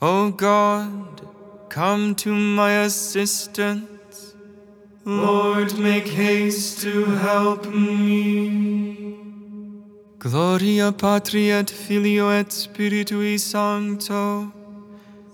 O God, come to my assistance. Lord, make haste to help me. Gloria Patri et Filio et Spiritui Sancto.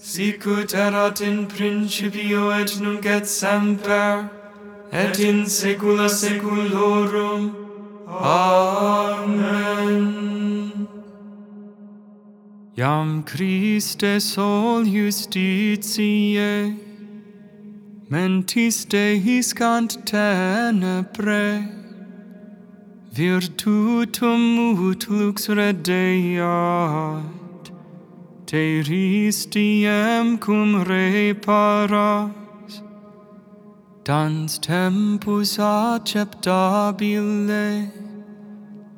Sicut erat in principio et nunc et semper, et in saecula saeculorum. Amen. Iam Christe sol justitiae, mentis dehiscant tenebre, virtutum ut lux redeat te ristiem cum reparas, dans tempus acceptabile,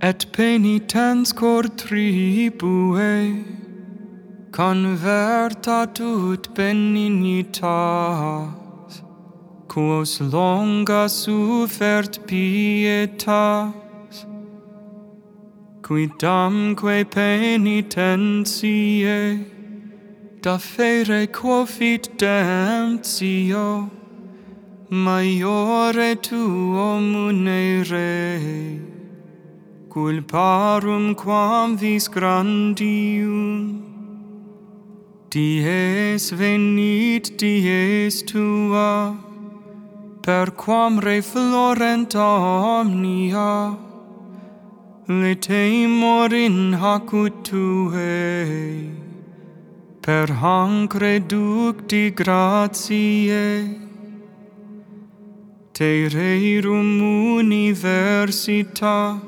et penitens cor tribue, convertatut benignitas, quos longa suffert pietas, quidamque penitentiae, dafere quo fit demptio, maiore tuo munere, culparum quam vis grandium, Dies venit, dies tua, per quam reflorent omnia, letemur in hacut tuae, per hanc reducti gratiae, te rerum universitas,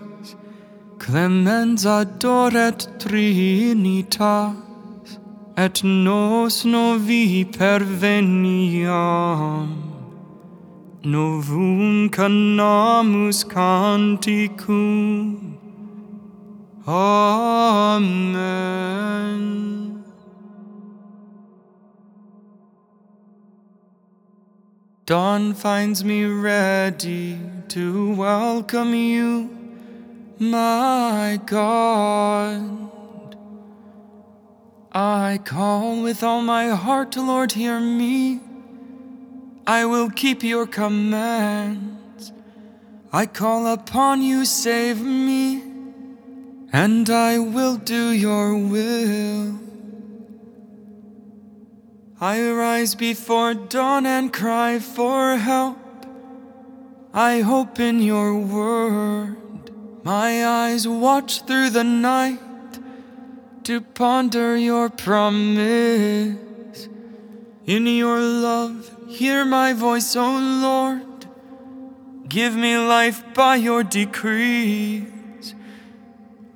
clemens adoret trinitas, et nos novi perveniam, novum canamus canticum. Amen. Dawn finds me ready to welcome you, my God. I call with all my heart, Lord, hear me. I will keep your commands. I call upon you, save me, and I will do your will. I rise before dawn and cry for help. I hope in your word. My eyes watch through the night to ponder your promise. In your love, hear my voice, O Lord. Give me life by your decrees.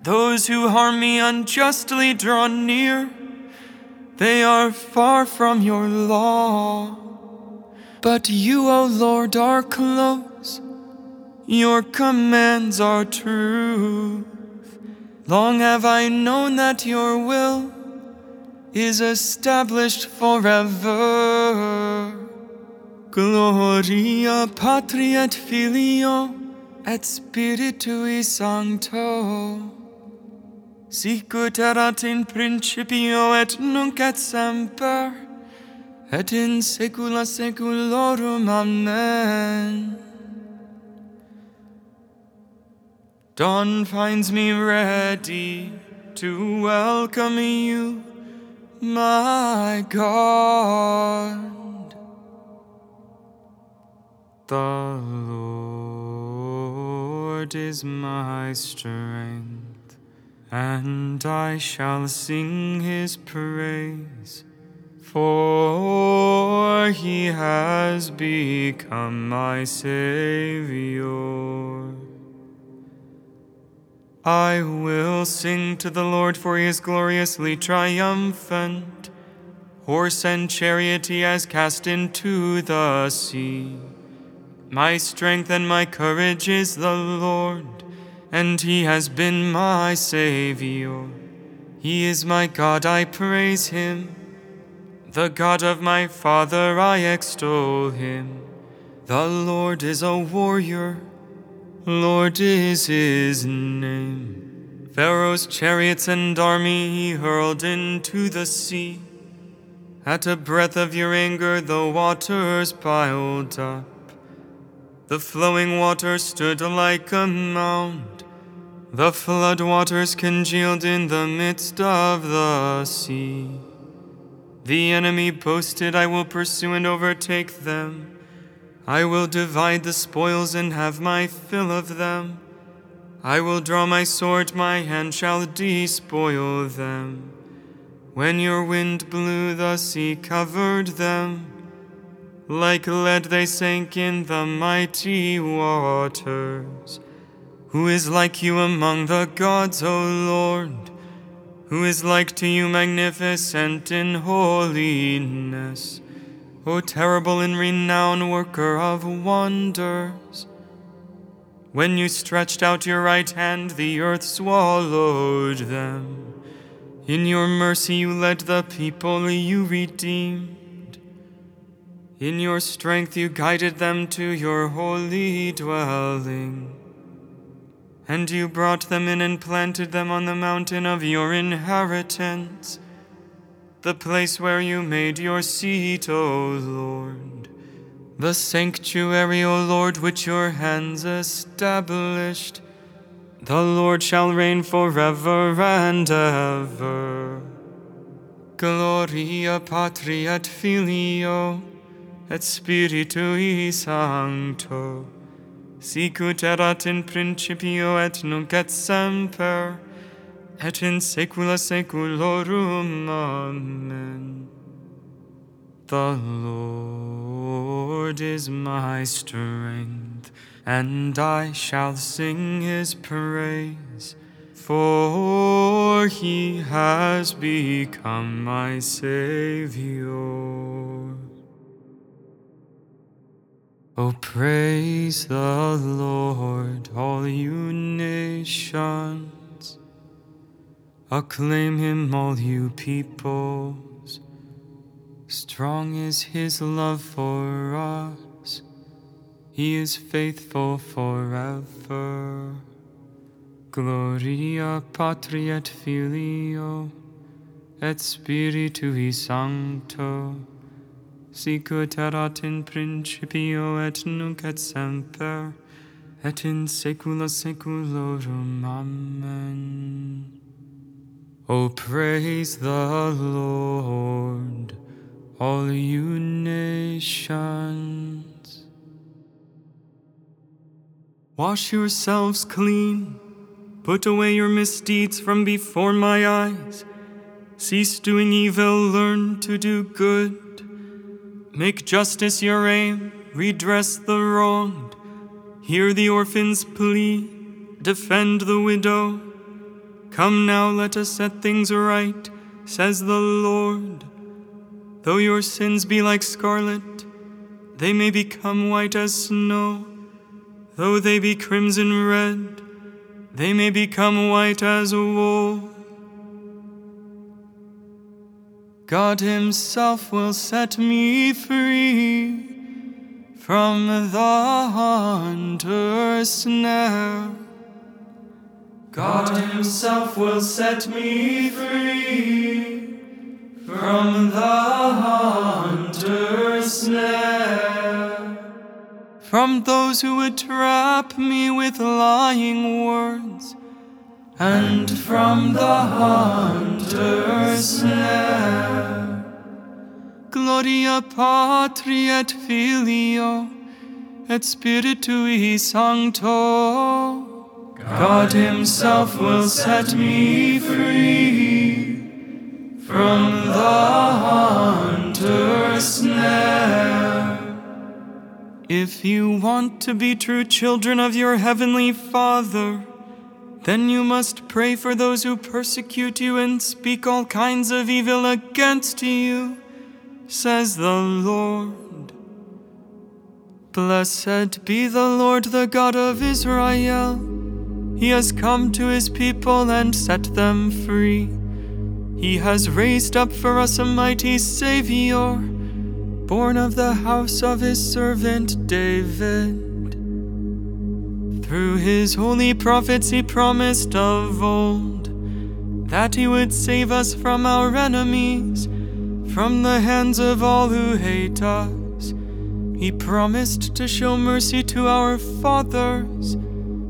Those who harm me unjustly draw near. They are far from your law. But you, O Lord, are close. Your commands are truth. Long have I known that your will is established forever. Gloria Patri et Filio et Spiritui Sancto. Sicut erat in principio et nunc et semper, et in saecula saeculorum. Amen. Dawn finds me ready to welcome you, my God. The Lord is my strength, and I shall sing his praise, for he has become my Savior. I will sing to the Lord, for he is gloriously triumphant. Horse and chariot he has cast into the sea. My strength and my courage is the Lord, and he has been my Savior. He is my God, I praise him. The God of my father, I extol him. The Lord is a warrior. Lord is his name. Pharaoh's chariots and army he hurled into the sea. At a breath of your anger, the waters piled up. The flowing water stood like a mound. The flood waters congealed in the midst of the sea. The enemy boasted, I will pursue and overtake them. I will divide the spoils and have my fill of them. I will draw my sword, my hand shall despoil them. When your wind blew, the sea covered them. Like lead, they sank in the mighty waters. Who is like you among the gods, O Lord? Who is like to you, magnificent in holiness? O terrible and renowned worker of wonders. When you stretched out your right hand, the earth swallowed them. In your mercy, you led the people you redeemed. In your strength, you guided them to your holy dwelling. And you brought them in and planted them on the mountain of your inheritance, the place where you made your seat, O Lord. The sanctuary, O Lord, which your hands established. The Lord shall reign forever and ever. Gloria Patri et Filio et Spiritui Sancto sicut erat in principio et nunc et semper, et in saecula saeculorum. Amen. The Lord is my strength, and I shall sing his praise, for he has become my Savior. Oh, praise the Lord, all you nations. Acclaim him, all you peoples. Strong is his love for us. He is faithful forever. Gloria Patri et Filio et Spiritui Sancto sicut erat in principio et nunc et semper, et in saecula saeculorum. Amen. Oh, praise the Lord, all you nations. Wash yourselves clean, put away your misdeeds from before my eyes. Cease doing evil, learn to do good. Make justice your aim, redress the wronged. Hear the orphan's plea, defend the widow. Come now, let us set things right, says the Lord. Though your sins be like scarlet, they may become white as snow. Though they be crimson red, they may become white as wool. God Himself will set me free from the hunter's snare. God Himself will set me free from the hunter's snare. From those who would trap me with lying words and from the hunter's snare. Gloria Patri et Filio et Spiritui Sancto. God Himself will set me free from the hunter's snare. If you want to be true children of your heavenly Father, then you must pray for those who persecute you and speak all kinds of evil against you, says the Lord. Blessed be the Lord, the God of Israel. He has come to his people and set them free. He has raised up for us a mighty Savior, born of the house of his servant David. Through his holy prophets, he promised of old that he would save us from our enemies, from the hands of all who hate us. He promised to show mercy to our fathers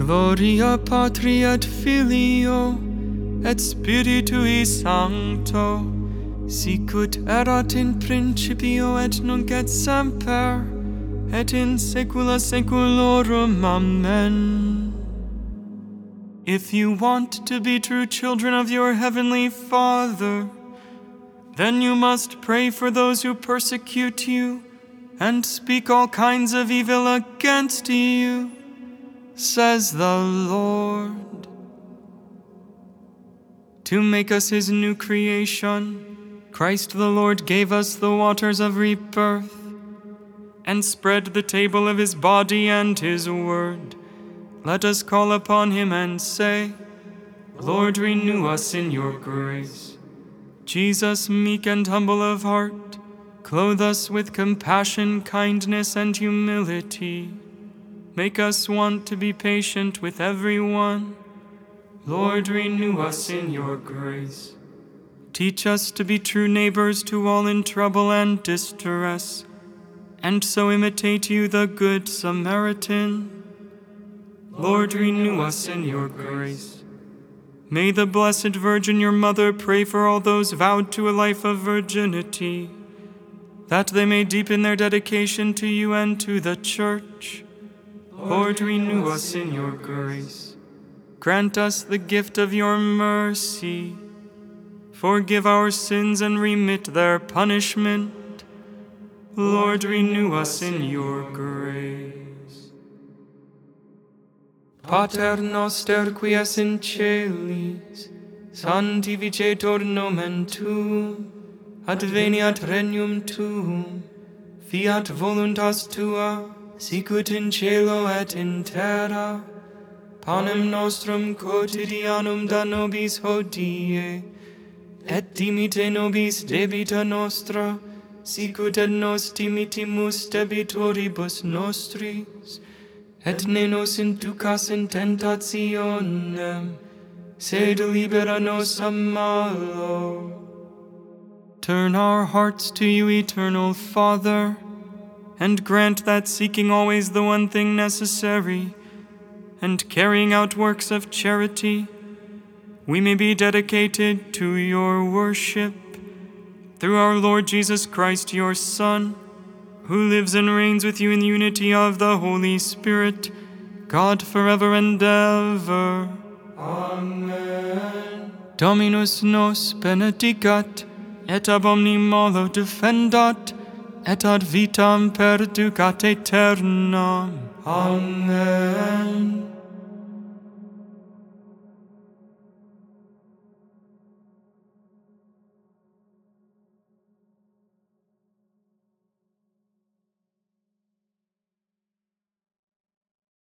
Gloria Patri et Filio et Spiritui Sancto, sicut erat in principio et nunc et semper, et in saecula saeculorum. Amen. If you want to be true children of your heavenly Father, then you must pray for those who persecute you and speak all kinds of evil against you, says the Lord. To make us his new creation, Christ the Lord gave us the waters of rebirth and spread the table of his body and his word let us call upon him and say, Lord, renew us in your grace. Jesus, meek and humble of heart, clothe us with compassion, kindness, and humility. Make us want to be patient with everyone. Lord, renew us in your grace. Teach us to be true neighbors to all in trouble and distress, and so imitate you, the Good Samaritan. Lord, renew us in your grace. May the Blessed Virgin, your mother, pray for all those vowed to a life of virginity, that they may deepen their dedication to you and to the Church. Lord, renew us in your grace. Grant us the gift of your mercy. Forgive our sins and remit their punishment. Lord, renew us in your grace. Pater noster qui es in celis, sanctificetur nomen tuum, adveniat regnum tuum, fiat voluntas tua, sicut in cielo et in terra, panem nostrum quotidianum da nobis hodie, et dimite nobis debita nostra, sicut et nos dimitimus debitoribus nostris, et ne nos inducas in tentationem, sed libera nos a malo. Turn our hearts to you, eternal Father, and grant that seeking always the one thing necessary, and carrying out works of charity, we may be dedicated to your worship. Through our Lord Jesus Christ, your Son, who lives and reigns with you in the unity of the Holy Spirit, God forever and ever. Amen. Dominus nos benedicat, et ab omni defendat, et ad vitam perducat aeternam. Amen.